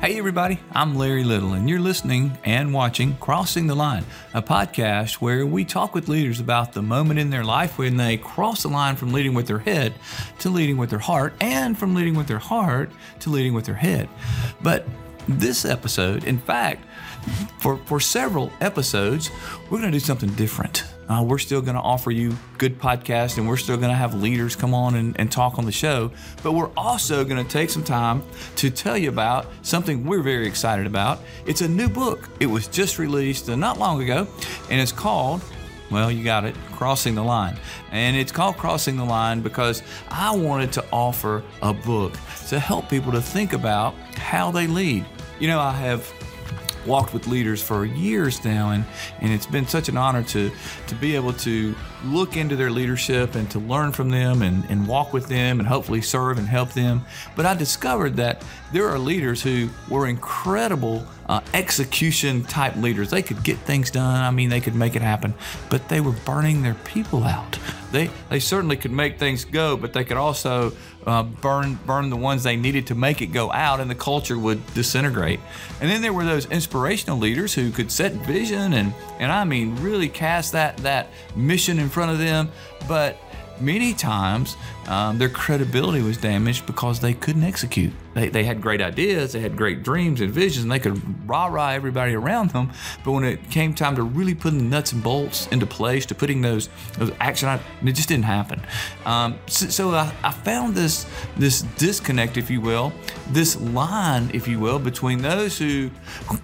Hey, everybody, I'm Larry Little, and you're listening and watching Crossing the Line, a podcast where we talk with leaders about the moment in their life when they cross the line from leading with their head to leading with their heart, and from leading with their heart to leading with their head. But this episode, in fact, for, for several episodes, we're going to do something different. Uh, we're still going to offer you good podcasts and we're still going to have leaders come on and, and talk on the show. But we're also going to take some time to tell you about something we're very excited about. It's a new book. It was just released uh, not long ago, and it's called well, you got it, Crossing the Line. And it's called Crossing the Line because I wanted to offer a book to help people to think about how they lead. You know, I have walked with leaders for years now and, and it's been such an honor to to be able to look into their leadership and to learn from them and, and walk with them and hopefully serve and help them. But i discovered that there are leaders who were incredible uh, execution type leaders. They could get things done. I mean they could make it happen but they were burning their people out they they certainly could make things go but they could also uh, burn burn the ones they needed to make it go out, and the culture would disintegrate. And then there were those inspirational leaders who could set vision and and I mean really cast that that mission in front of them, but many times um, their credibility was damaged because they couldn't execute. They, they had great ideas, they had great dreams and visions, and they could rah rah everybody around them. But when it came time to really putting the nuts and bolts into place, to putting those those action, it just didn't happen. Um, so, so I, I found this this disconnect, if you will, this line, if you will, between those who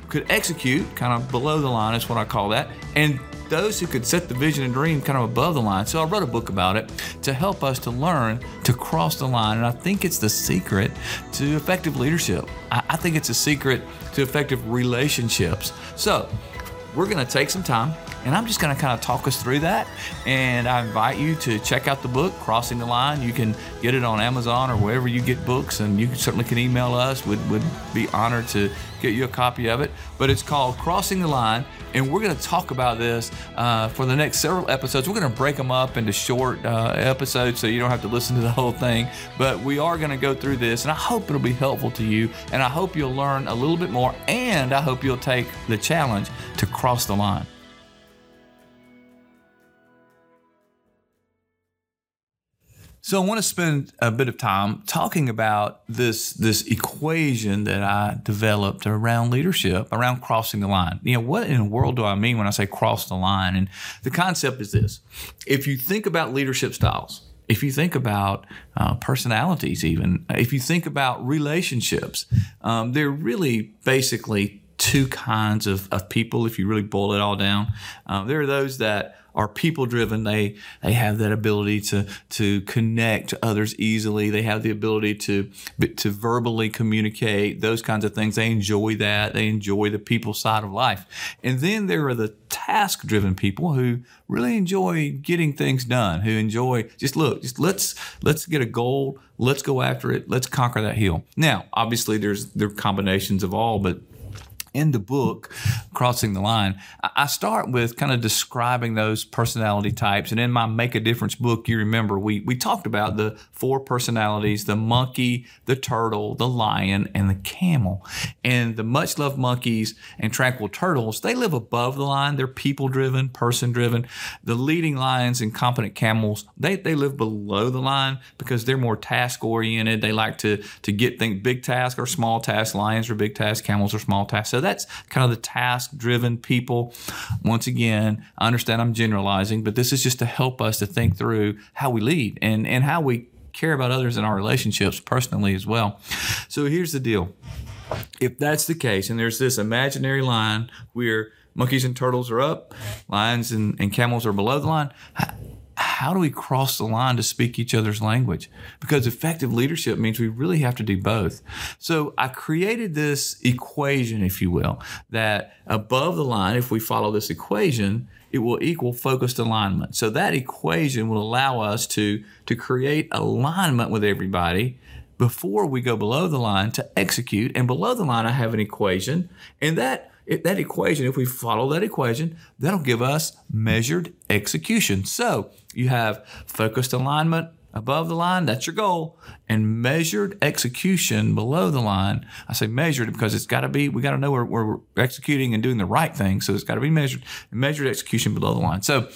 could execute, kind of below the line is what I call that, and those who could set the vision and dream kind of above the line. So I wrote a book about it to help us to learn to cross the line. And I think it's the secret to effective leadership. I, I think it's a secret to effective relationships. So we're going to take some time and I'm just going to kind of talk us through that. And I invite you to check out the book, Crossing the Line. You can get it on Amazon or wherever you get books, and you certainly can email us. Would would be honored to get you a copy of it. But it's called Crossing the Line, and we're going to talk about this uh, for the next several episodes. We're going to break them up into short uh, episodes so you don't have to listen to the whole thing. But we are going to go through this, and I hope it'll be helpful to you, and I hope you'll learn a little bit more, and I hope you'll take the challenge to cross the line. So I want to spend a bit of time talking about this this equation that I developed around leadership, around crossing the line. You know, what in the world do I mean when I say cross the line? And the concept is this: if you think about leadership styles, if you think about uh, personalities, even if you think about relationships, um, they're really basically two kinds of, of people. If you really boil it all down, uh, there are those that are people driven. They they have that ability to to connect to others easily. They have the ability to to verbally communicate those kinds of things. They enjoy that. They enjoy the people side of life. And then there are the task driven people who really enjoy getting things done. Who enjoy just look, just let's let's get a goal. Let's go after it. Let's conquer that hill. Now, obviously, there's there are combinations of all, but in the book, Crossing the Line, I start with kind of describing those personality types. And in my Make a Difference book, you remember we, we talked about the four personalities the monkey, the turtle, the lion, and the camel. And the much loved monkeys and tranquil turtles, they live above the line. They're people driven, person driven. The leading lions and competent camels, they, they live below the line because they're more task oriented. They like to, to get things, big tasks or small tasks. Lions are big tasks, camels are small tasks. So that's kind of the task driven people. Once again, I understand I'm generalizing, but this is just to help us to think through how we lead and, and how we care about others in our relationships personally as well. So here's the deal. If that's the case, and there's this imaginary line where monkeys and turtles are up, lions and, and camels are below the line, how do we cross the line to speak each other's language? Because effective leadership means we really have to do both. So I created this equation, if you will, that above the line, if we follow this equation, it will equal focused alignment. So that equation will allow us to, to create alignment with everybody before we go below the line to execute. And below the line, I have an equation, and that it, that equation, if we follow that equation, that'll give us measured execution. So you have focused alignment above the line, that's your goal, and measured execution below the line. I say measured because it's got to be, we got to know where, where, we're executing and doing the right thing. So it's got to be measured, measured execution below the line. So,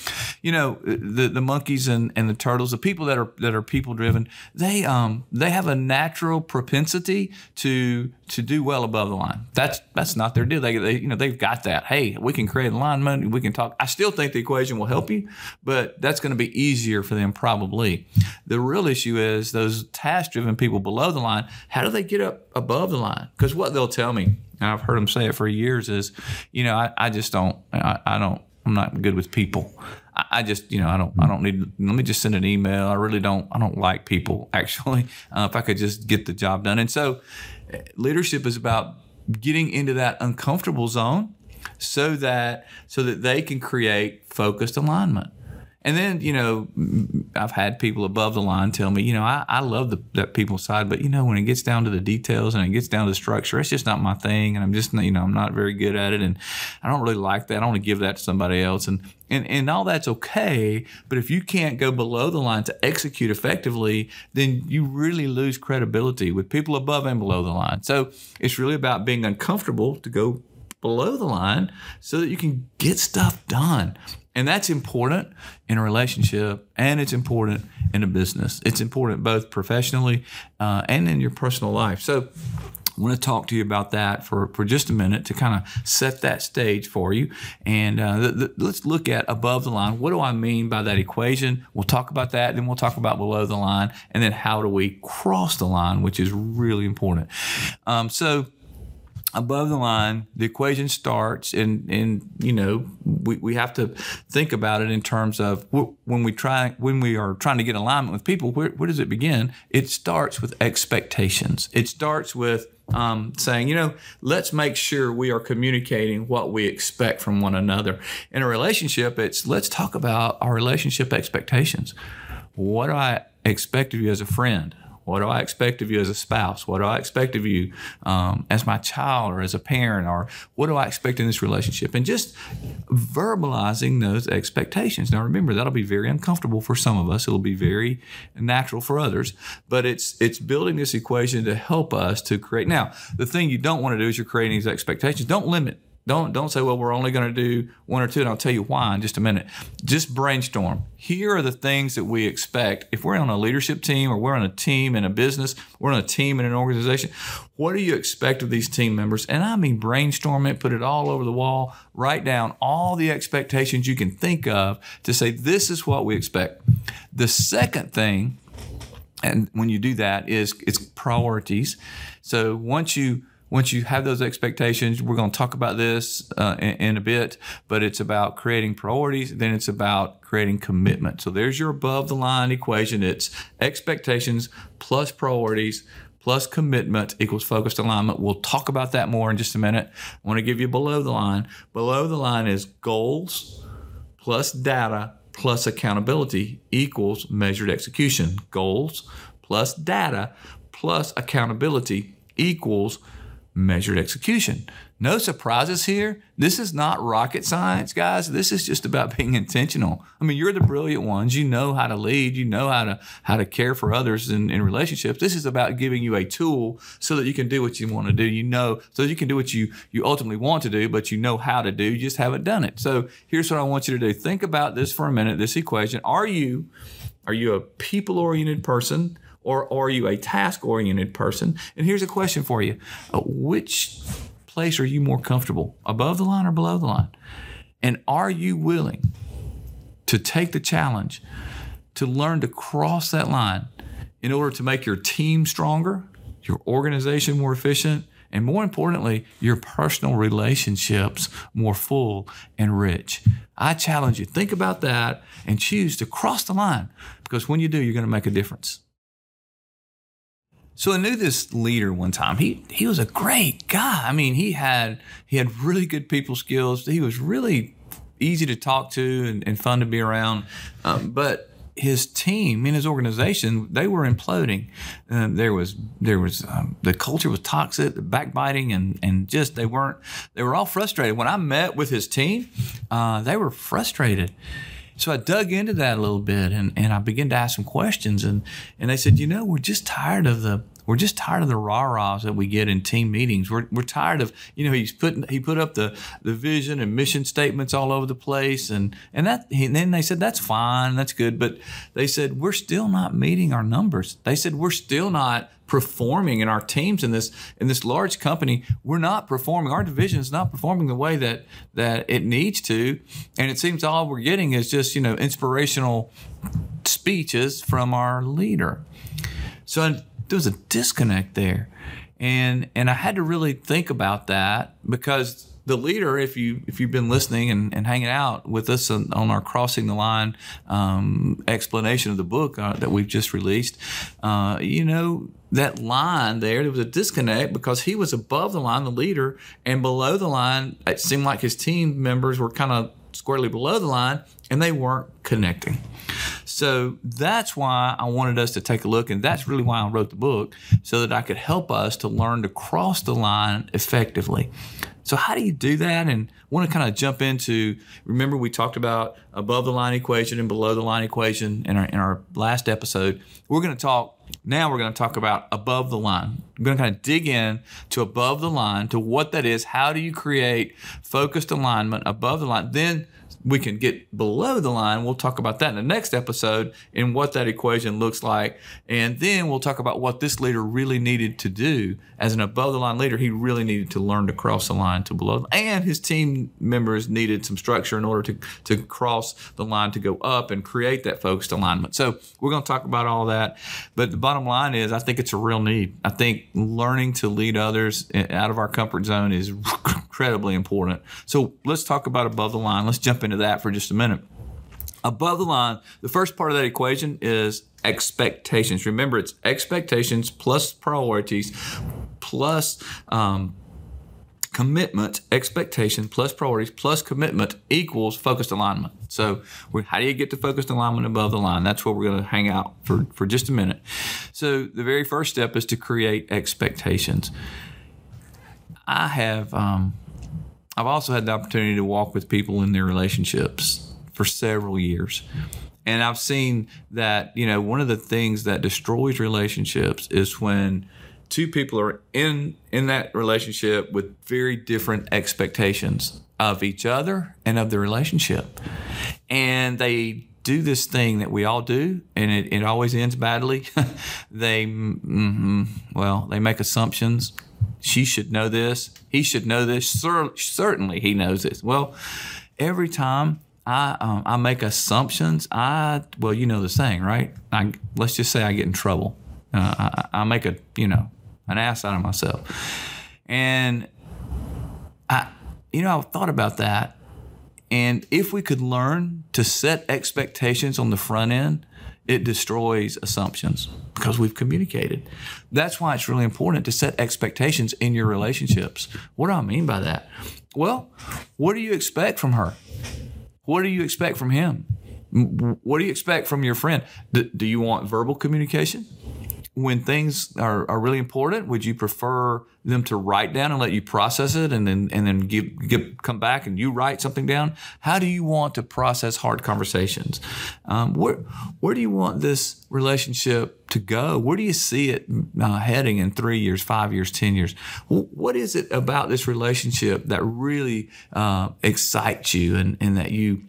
you know, the, the monkeys and, and the turtles, the people that are, that are people driven, they, um, they have a natural propensity to, to do well above the line. That's, that's not their deal. They, they, you know, they've got that. Hey, we can create alignment. We can talk. I still think the equation will help you, but that's going to be easier for them probably. The real issue is those task driven people below the line, how do they get up above the line? Because what they'll tell me, and I've heard them say it for years, is, you know, I, I just don't, I, I don't, I'm not good with people. I just, you know, I don't, I don't need. Let me just send an email. I really don't, I don't like people. Actually, uh, if I could just get the job done, and so leadership is about getting into that uncomfortable zone, so that so that they can create focused alignment. And then, you know, I've had people above the line tell me, you know, I, I love the, that people side, but, you know, when it gets down to the details and it gets down to the structure, it's just not my thing. And I'm just, you know, I'm not very good at it. And I don't really like that. I want to give that to somebody else. And, and, and all that's okay. But if you can't go below the line to execute effectively, then you really lose credibility with people above and below the line. So it's really about being uncomfortable to go below the line so that you can get stuff done. And that's important in a relationship and it's important in a business. It's important both professionally uh, and in your personal life. So, I want to talk to you about that for, for just a minute to kind of set that stage for you. And uh, the, the, let's look at above the line. What do I mean by that equation? We'll talk about that, then we'll talk about below the line, and then how do we cross the line, which is really important. Um, so, above the line, the equation starts, and and you know we, we have to think about it in terms of when we try when we are trying to get alignment with people. Where, where does it begin? It starts with expectations. It starts with um, saying, you know, let's make sure we are communicating what we expect from one another. In a relationship, it's let's talk about our relationship expectations. What do I expect of you as a friend? What do I expect of you as a spouse? What do I expect of you um, as my child or as a parent? Or what do I expect in this relationship? And just verbalizing those expectations. Now, remember, that'll be very uncomfortable for some of us. It'll be very natural for others. But it's it's building this equation to help us to create. Now, the thing you don't want to do is you're creating these expectations. Don't limit don't don't say, well, we're only going to do one or two, and I'll tell you why in just a minute. Just brainstorm. Here are the things that we expect. If we're on a leadership team or we're on a team in a business, we're on a team in an organization. What do you expect of these team members? And I mean brainstorm it, put it all over the wall, write down all the expectations you can think of to say, this is what we expect. The second thing, and when you do that, is it's priorities. So once you once you have those expectations, we're going to talk about this uh, in, in, a bit, but it's about creating priorities. Then it's about creating commitment. So there's your above the line equation. It's expectations plus priorities plus commitment equals focused alignment. We'll talk about that more in just a minute. I want to give you below the line. Below the line is goals plus data plus accountability equals measured execution. Goals plus data plus accountability equals measured execution. No surprises here. This is not rocket science, guys. This is just about being intentional. I mean, you're the brilliant ones. You know how to lead. You know how to how to care for others in, in relationships. This is about giving you a tool so that you can do what you want to do. You know, so you can do what you you ultimately want to do, but you know how to do. You just haven't done it. So here's what I want you to do. Think about this for a minute. This equation. Are you are you a people oriented person? Or, are you a task oriented person? And here's a question for you uh, Which place are you more comfortable, above the line or below the line? And are you willing to take the challenge to learn to cross that line in order to make your team stronger, your organization more efficient, and more importantly, your personal relationships more full and rich. I challenge you, think about that and choose to cross the line because when you do, you're going to make a difference. So I knew this leader one time. He he was a great guy. I mean, he had he had really good people skills. He was really easy to talk to and, and fun to be around. Um, but his team in his organization they were imploding. Um, there was there was um, the culture was toxic, the backbiting, and and just they weren't they were all frustrated. When I met with his team, uh, they were frustrated. So I dug into that a little bit and, and I began to ask some questions and, and they said, you know, we're just tired of the we're just tired of the rah-rahs that we get in team meetings. We're, we're tired of, you know, he's putting he put up the, the vision and mission statements all over the place, and and that and then they said that's fine, that's good, but they said we're still not meeting our numbers. They said we're still not performing in our teams in this in this large company. We're not performing. Our division is not performing the way that that it needs to, and it seems all we're getting is just you know inspirational speeches from our leader. So there was a disconnect there. And and I had to really think about that because the leader, if you if you've been listening and, and hanging out with us on, on our crossing the line um, explanation of the book uh, that we've just released, uh, you know that line there there was a disconnect because he was above the line, the leader, and below the line, it seemed like his team members were kind of squarely below the line, and they weren't connecting. So that's why I wanted us to take a look, and that's really why I wrote the book, so that I could help us to learn to cross the line effectively. So, how do you do that? And I want to kind of jump into remember, we talked about above the line equation and below the line equation in our, in our last episode. We're going to talk now, we're going to talk about above the line. I'm going to kind of dig in to above the line, to what that is. How do you create focused alignment above the line? Then we can get below the line. We'll talk about that in the next episode and what that equation looks like. And then we'll talk about what this leader really needed to do as an above the line leader. He really needed to learn to cross the line to below. And his team members needed some structure in order to, to cross the line to go up and create that focused alignment. So we're going to talk about all that. But the bottom line is, I think it's a real need. I think learning to lead others out of our comfort zone is incredibly important. So let's talk about above the line. Let's jump into that for just a minute. Above the line, the first part of that equation is expectations. Remember, it's expectations plus priorities plus um, commitment, expectation plus priorities plus commitment equals focused alignment. So, how do you get to focused alignment above the line? That's where we're going to hang out for, for just a minute. So, the very first step is to create expectations. I have um, I've also had the opportunity to walk with people in their relationships for several years. And I've seen that, you know, one of the things that destroys relationships is when two people are in in that relationship with very different expectations of each other and of the relationship. And they do this thing that we all do, and it, it always ends badly. they, mm-hmm, well, they make assumptions she should know this. He should know this. Cer- certainly, he knows this. Well, every time I um, I make assumptions, I well, you know the saying, right? I, let's just say I get in trouble. Uh, I, I make a you know an ass out of myself, and I you know I've thought about that. And if we could learn to set expectations on the front end, it destroys assumptions because we've communicated. That's why it's really important to set expectations in your relationships. What do I mean by that? Well, what do you expect from her? What do you expect from him? What do you expect from your friend? Do, you want verbal communication? when things are, are really important, would you prefer them to write down and let you process it and then and then give, give come back and you write something down? How do you want to process hard conversations? Um, where where do you want this relationship to go? Where do you see it uh, heading in three years, five years, ten years? What is it about this relationship that really uh, excites you and, and that you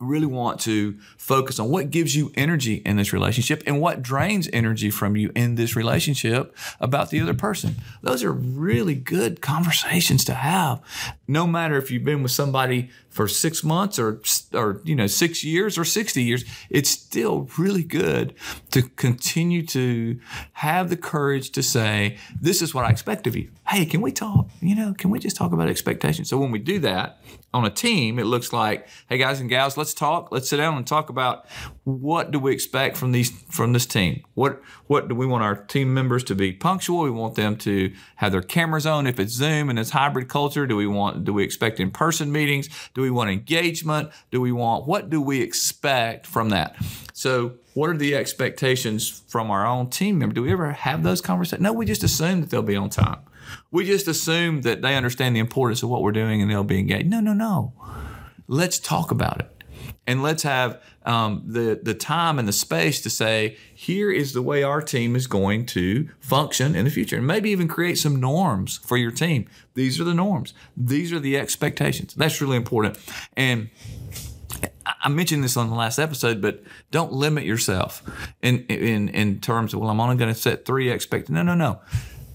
really want to focus on what gives you energy in this relationship and what drains energy from you in this relationship about the other person. Those are really good conversations to have. No matter if you've been with somebody for 6 months or or you know 6 years or 60 years, it's still really good to continue to have the courage to say, this is what I expect of you. Hey, can we talk? You know, can we just talk about expectations? So when we do that, on a team, it looks like, hey guys and gals, let's talk. Let's sit down and talk about what do we expect from these from this team. What what do we want our team members to be punctual? We want them to have their cameras on if it's Zoom and it's hybrid culture. Do we want do we expect in person meetings? Do we want engagement? Do we want what do we expect from that? So what are the expectations from our own team member? Do we ever have those conversations? No, we just assume that they'll be on time. We just assume that they understand the importance of what we're doing and they'll be engaged. No, no, no. Let's talk about it. And let's have um, the the time and the space to say, here is the way our team is going to function in the future, and maybe even create some norms for your team. These are the norms. These are the expectations. That's really important. And I mentioned this on the last episode, but don't limit yourself in in in terms of well, I'm only going to set three expectations. No, no, no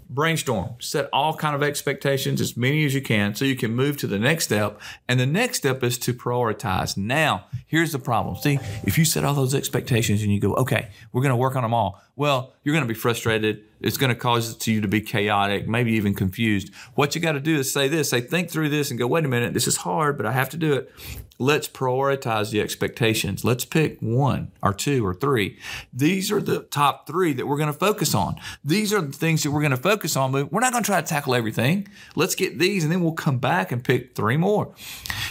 brainstorm. Set all kind of expectations as many as you can so you can move to the next step. And the next step is to prioritize. Now here's the problem. See if you set all those expectations and you go okay we're going to work on them all well you're going to be frustrated it's going to cause it to you to be chaotic maybe even confused what you got to do is say this say think through this and go wait a minute this is hard but i have to do it let's prioritize the expectations. Let's pick one or two or three. These are the top three that we're going to focus on. These are the things that we're going to focus on, but we're not going to try to tackle everything. Let's get these and then we'll come back and pick three more.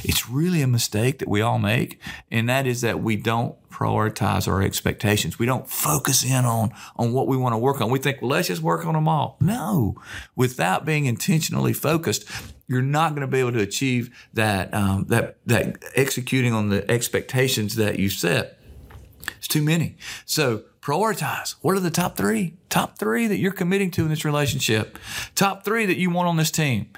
It's really a mistake that we all make, and that is that we don't prioritize our expectations. We don't focus in on, on what we want to work on. We think, well, let's just work on them all. No, without being intentionally focused, you're not going to be able to achieve that um, that that executing on the expectations that you set. It's too many. So prioritize. What are the top three? Top three that you're committing to in this relationship. Top three that you want on this team,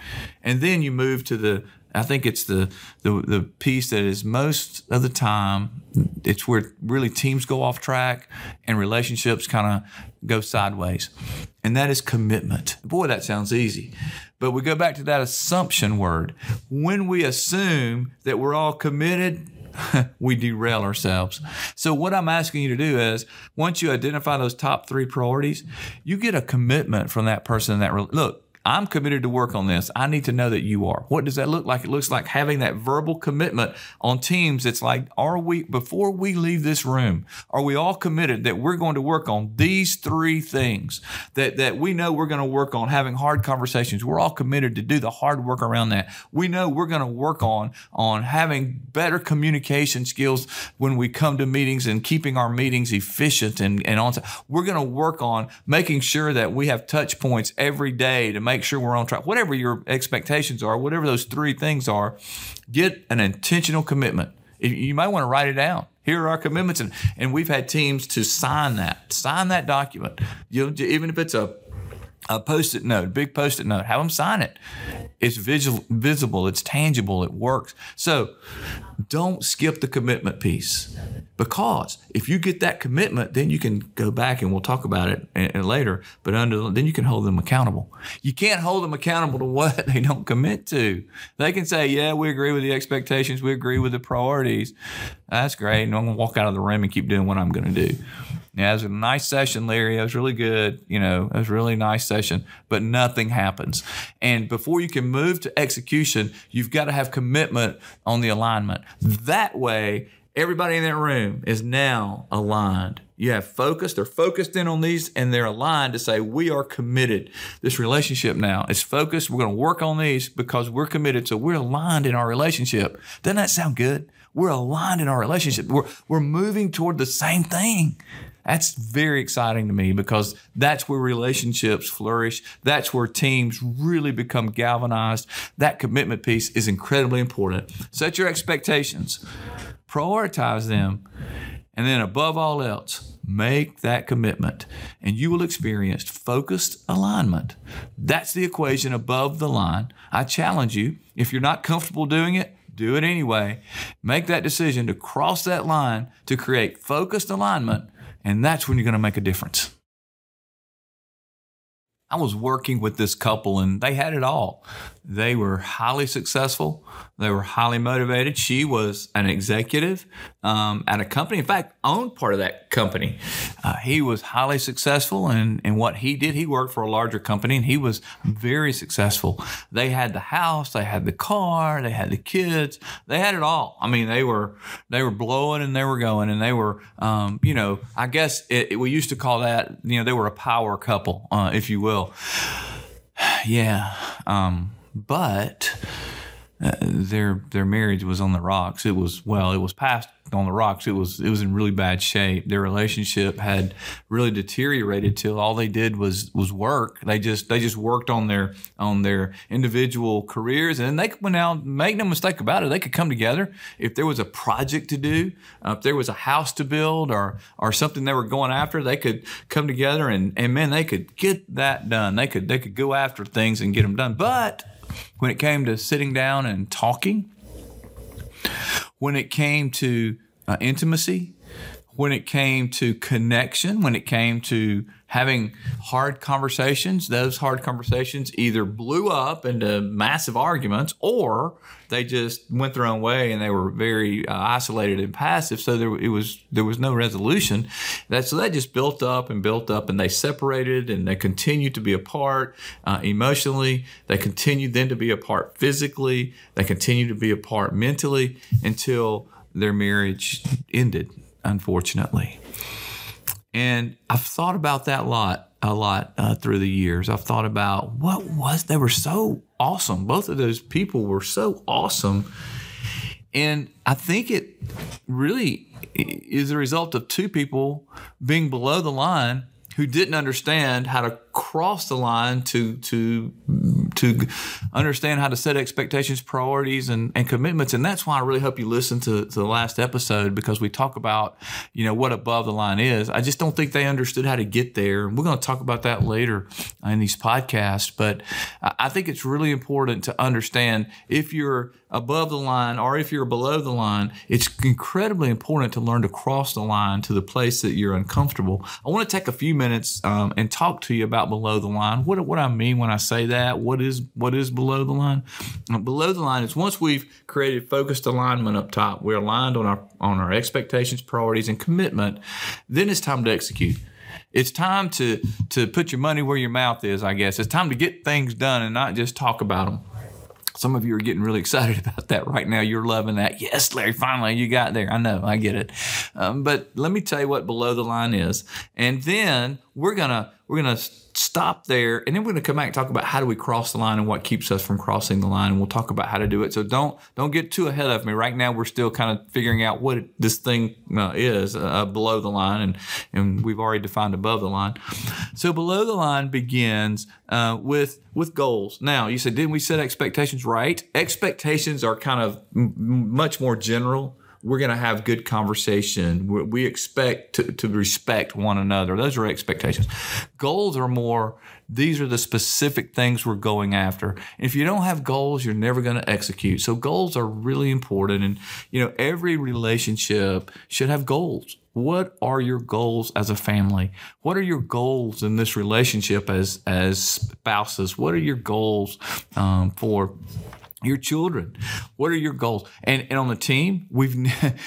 and then you move to the. I think it's the the the piece that is most of the time. It's where really teams go off track and relationships kind of go sideways, and that is commitment. Boy, that sounds easy. But we go back to that assumption word. When we assume that we're all committed, we derail ourselves. So, what I'm asking you to do is once you identify those top three priorities, you get a commitment from that person that look, I'm committed to work on this. I need to know that you are. What does that look like? It looks like having that verbal commitment on teams. It's like, are we, before we leave this room, are we all committed that we're going to work on these three things that, that we know we're going to work on having hard conversations? We're all committed to do the hard work around that. We know we're going to work on, on having better communication skills when we come to meetings and keeping our meetings efficient and, and on. We're going to work on making sure that we have touch points every day to make make sure we're on track. Whatever your expectations are, whatever those three things are, get an intentional commitment. You might want to write it down. Here are our commitments, and, and we've had teams to sign that, sign that document. You know, even if it's a a post-it note, big post-it note, have them sign it. It's visual, visible, it's tangible, it works. So don't skip the commitment piece because if you get that commitment, then you can go back and we'll talk about it eh, eh, later. But under then you can hold them accountable. You can't hold them accountable to what they don't commit to. They can say, "Yeah, we agree with the expectations, we agree with the priorities." That's great, and I'm gonna walk out of the room and keep doing what I'm gonna do. Yeah, it was a nice session, Larry. It was really good. You know, it was a really nice session, but nothing happens. And before you can move to execution, you've got to have commitment on the alignment. That way, everybody in that room is now aligned. You have focused, they're focused in on these and they're aligned to say, we are committed. This relationship now is focused. We're going to work on these because we're committed. So we're aligned in our relationship. Doesn't that sound good? We're aligned in our relationship. We're, we're moving toward the same thing. That's very exciting to me because that's where relationships flourish. That's where teams really become galvanized. That commitment piece is incredibly important. Set your expectations, prioritize them, and then above all else, make that commitment and you will experience focused alignment. That's the equation above the line. I challenge you, if you're not comfortable doing it, do it anyway. Make that decision to cross that line to create focused alignment and that's when you're going to make a difference. I was working with this couple and they had it all. They were highly successful. They were highly motivated. She was an executive um, at a company, in fact, owned part of that company. Uh, he was highly successful in, in what he did. He worked for a larger company and he was very successful. They had the house, they had the car, they had the kids, they had it all. I mean, they were they were blowing and they were going and they were, um, you know, I guess it, it, we used to call that, you know, they were a power couple, uh, if you will. yeah. Um, but uh, their their marriage was on the rocks. It was well, it was past on the rocks. It was it was in really bad shape. Their relationship had really deteriorated till all they did was was work. They just they just worked on their on their individual careers, and they could now make no mistake about it. They could come together if there was a project to do, uh, if there was a house to build, or or something they were going after. They could come together and and man, they could get that done. They could they could go after things and get them done. But when it came to sitting down and talking, when it came to uh, intimacy, when it came to connection, when it came to having hard conversations, those hard conversations either blew up into massive arguments or they just went their own way and they were very uh, isolated and passive. So there it was there was no resolution. That so that just built up and built up and they separated and they continued to be apart uh, emotionally. They continued then to be apart physically. They continued to be apart mentally until their marriage ended unfortunately. And I've thought about that a lot, a lot uh, through the years. I've thought about what was they were so awesome. Both of those people were so awesome, and I think it really is a result of two people being below the line who didn't understand how to cross the line to to to understand how to set expectations, priorities, and, and commitments. And that's why I really hope you listen to, to the last episode because we talk about you know what above the line is. I just don't think they understood how to get there. And we're going to talk about that later in these podcasts. But I think it's really important to understand if you're above the line or if you're below the line, it's incredibly important to learn to cross the line to the place that you're uncomfortable. I want to take a few minutes um, and talk to you about below the line. What what I mean when I say that? What is what is below the line? Below the line is once we've created focused alignment up top, we're aligned on our on our expectations, priorities, and commitment. Then it's time to execute it's time to to put your money where your mouth is i guess it's time to get things done and not just talk about them some of you are getting really excited about that right now. You're loving that. Yes, Larry, finally you got there. I know, I get it. Um, but let me tell you what below the line is. And then we're to we're to stop there and then we're to come back and talk about how do we cross the line and what keeps us from crossing the line and we'll talk about how to do it. So don't don't get too ahead of me. Right now we're still kind of figuring out what this thing uh, is uh, below the line and and we've already defined above the line. So below the line begins uh, with with goals. Now you said didn't we set expectations right? Expectations are kind of m- much more general we're going to have good conversation. We expect to, to respect one another. Those are expectations. Goals are more, these are the specific things we're going after. If you don't have goals, you're never going to execute. So goals are really important. And, you know, every relationship should have goals. What are your goals as a family? What are your goals in this relationship as, as spouses? What are your goals um, for your children. What are your goals? And, and on the team we've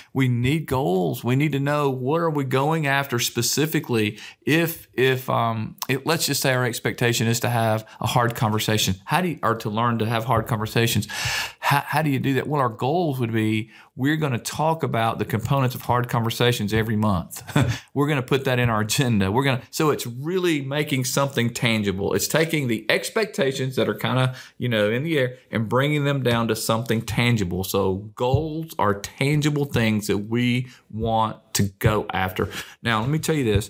we need goals. We need to know what are we going after specifically if if um if, let's just say our expectation is to have a hard conversation. How do you or to learn to have hard conversations. How, how do you do that? Well our goals would be we're going to talk about the components of hard conversations every month. we're going to put that in our agenda. We're going to, so it's really making something tangible. It's taking the expectations that are kind of, you know, in the air and bringing them down to something tangible. So goals are tangible things that we want to go after. Now, let me tell you this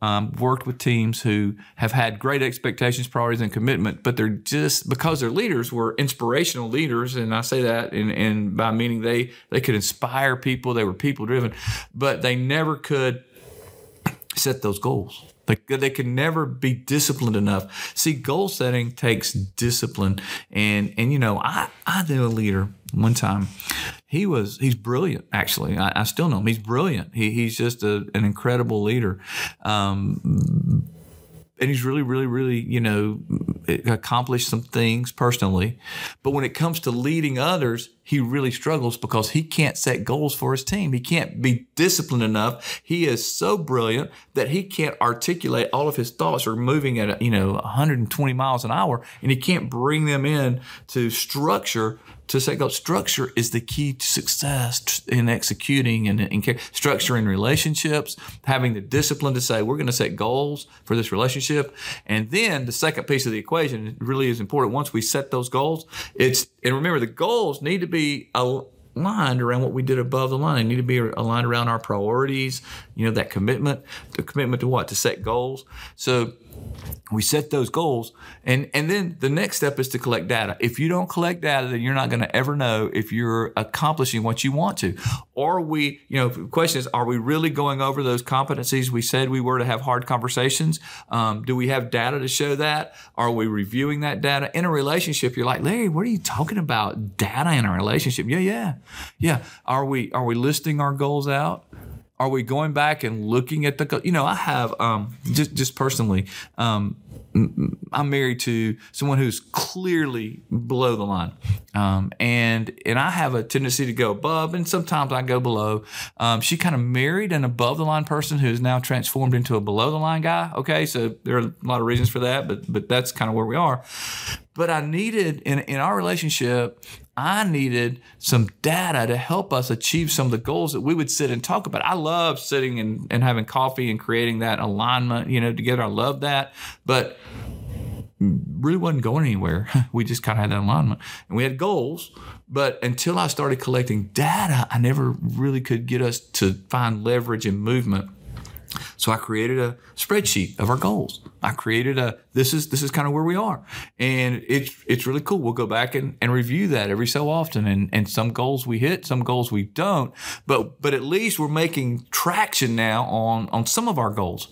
um, worked with teams who have had great expectations, priorities, and commitment, but they're just because their leaders were inspirational leaders, and I say that in, in by meaning they they could inspire people, they were people driven, but they never could set those goals. They, they can never be disciplined enough. See, goal setting takes discipline, and and you know, I I knew a leader one time. He was he's brilliant. Actually, I, I still know him. He's brilliant. He, he's just a, an incredible leader. Um, and he's really, really, really, you know, accomplished some things personally. But when it comes to leading others, he really struggles because he can't set goals for his team. He can't be disciplined enough. He is so brilliant that he can't articulate all of his thoughts are moving at, you know, 120 miles an hour and he can't bring them in to structure to set goals. Structure is the key to success in executing and in structure in relationships, having the discipline to say, we're going to set goals for this relationship. And then the second piece of the equation really is important. Once we set those goals, it's, and remember, the goals need to be aligned around what we did above the line. They need to be aligned around our priorities, you know, that commitment, the commitment to what? To set goals. So, we set those goals. And and then the next step is to collect data. If you don't collect data then you're not going to ever know if you're accomplishing what you want to. Or we you know the question is are we really going over those competencies we said we were to have hard conversations? Um, do we have data to show that? Are we reviewing that data? In a relationship you're like larry what are you talking about? Data in a relationship. Yeah yeah. Yeah. Are we are we listing our goals out are we going back and looking at the you know i have um, just just personally um, I'm married to someone who's clearly below the line, um, and and I have a tendency to go above, and sometimes I go below. Um, she kind of married an above the line person who is now transformed into a below the line guy. Okay, so there are a lot of reasons for that, but but that's kind of where we are. But I needed in in our relationship, I needed some data to help us achieve some of the goals that we would sit and talk about. I love sitting and, and having coffee and creating that alignment, you know, together. I love that. But really wasn't going anywhere. We just kind of had that alignment and we had goals. But until I started collecting data, I never really could get us to find leverage and movement so I created a spreadsheet of our goals. I created a this is this is kind of where we are. And it's it's really cool. We'll go back and, and review that every so often. And and some goals we hit, some goals we don't. But but at least we're making traction now on on some of our goals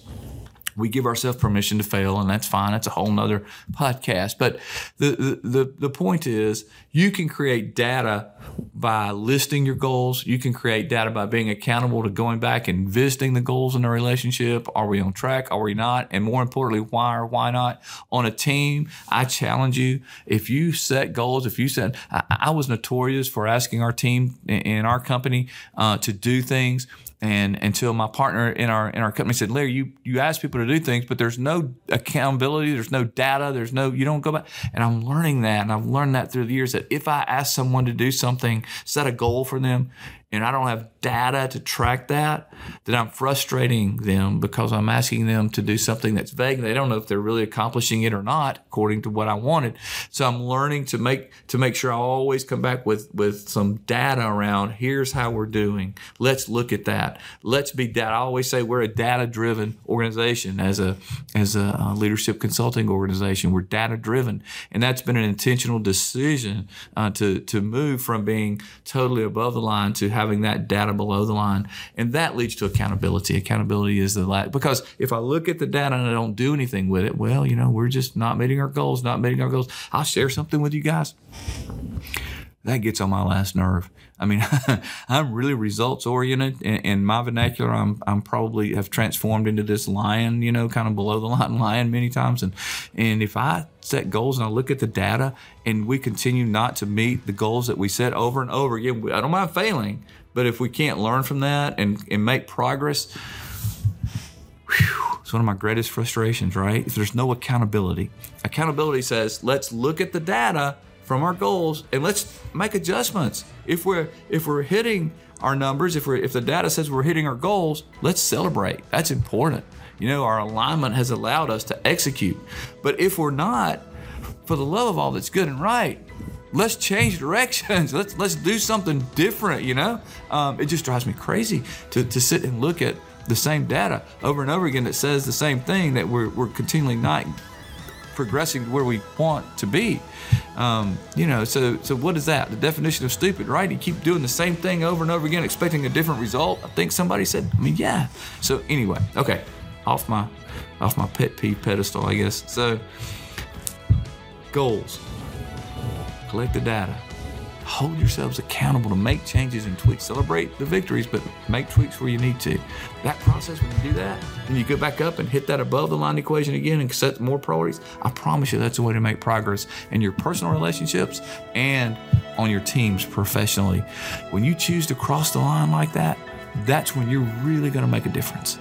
we give ourselves permission to fail, and that's fine. That's a whole nother podcast. But the, the, the point is, you can create data by listing your goals. You can create data by being accountable to going back and visiting the goals in a relationship. Are we on track? Are we not? And more importantly, why or why not? On a team, I challenge you if you set goals, if you set, I, I was notorious for asking our team in our company uh, to do things and until my partner in our in our company said, Larry, you you ask people to do things, but there's no accountability, there's no data, there's no you don't go back. And I'm learning that, and I've learned that through the years that if I ask someone to do something, set a goal for them, and I don't have data to track that, then I'm frustrating them because I'm asking them to do something that's vague. They don't know if they're really accomplishing it or not according to what I wanted. So I'm learning to make to make sure I always come back with with some data around here's how we're doing. Let's look at that. Let's be data. I always say we're a data driven organization as a as a leadership consulting organization. We're data driven, and that's been an intentional decision uh, to to move from being totally above the line to having that data below the line. And that leads to accountability. Accountability is the last, because if I look at the data and I don't do anything with it, well, you know, we're just not meeting our goals, not meeting our goals. I'll share something with you guys. That gets on my last nerve. I mean, I'm really results oriented. In, in, my vernacular, I'm I'm probably have transformed into this lion, you know, kind of below the line lion many times. And and if I set goals and I look at the data and we continue not to meet the goals that we set over and over again, I don't mind failing, but if we can't learn from that and, and make progress, whew, it's one of my greatest frustrations, right? If there's no accountability, accountability says, let's look at the data from our goals and let's make adjustments. If we're if we're hitting our numbers, if we're if the data says we're hitting our goals, let's celebrate. That's important. You know, our alignment has allowed us to execute. But if we're not, for the love of all that's good and right, let's change directions. Let's let's do something different. You know, um, it just drives me crazy to, to sit and look at the same data over and over again that says the same thing that we're we're continually not progressing to where we want to be. Um, you know, so so what is that? The definition of stupid, right? You keep doing the same thing over and over again, expecting a different result. I think somebody said. I mean, yeah. So anyway, okay, off my off my pet peeve pedestal, I guess. So goals collect the data, hold yourselves accountable to make changes and tweaks. Celebrate the victories, but make tweaks where you need to. That process, when you do that, then you go back up and hit that above the line equation again and set more priorities. I promise you that's a way to make progress in your personal relationships and on your teams professionally. When you choose to cross the line like that, that's when you're really going to make a difference.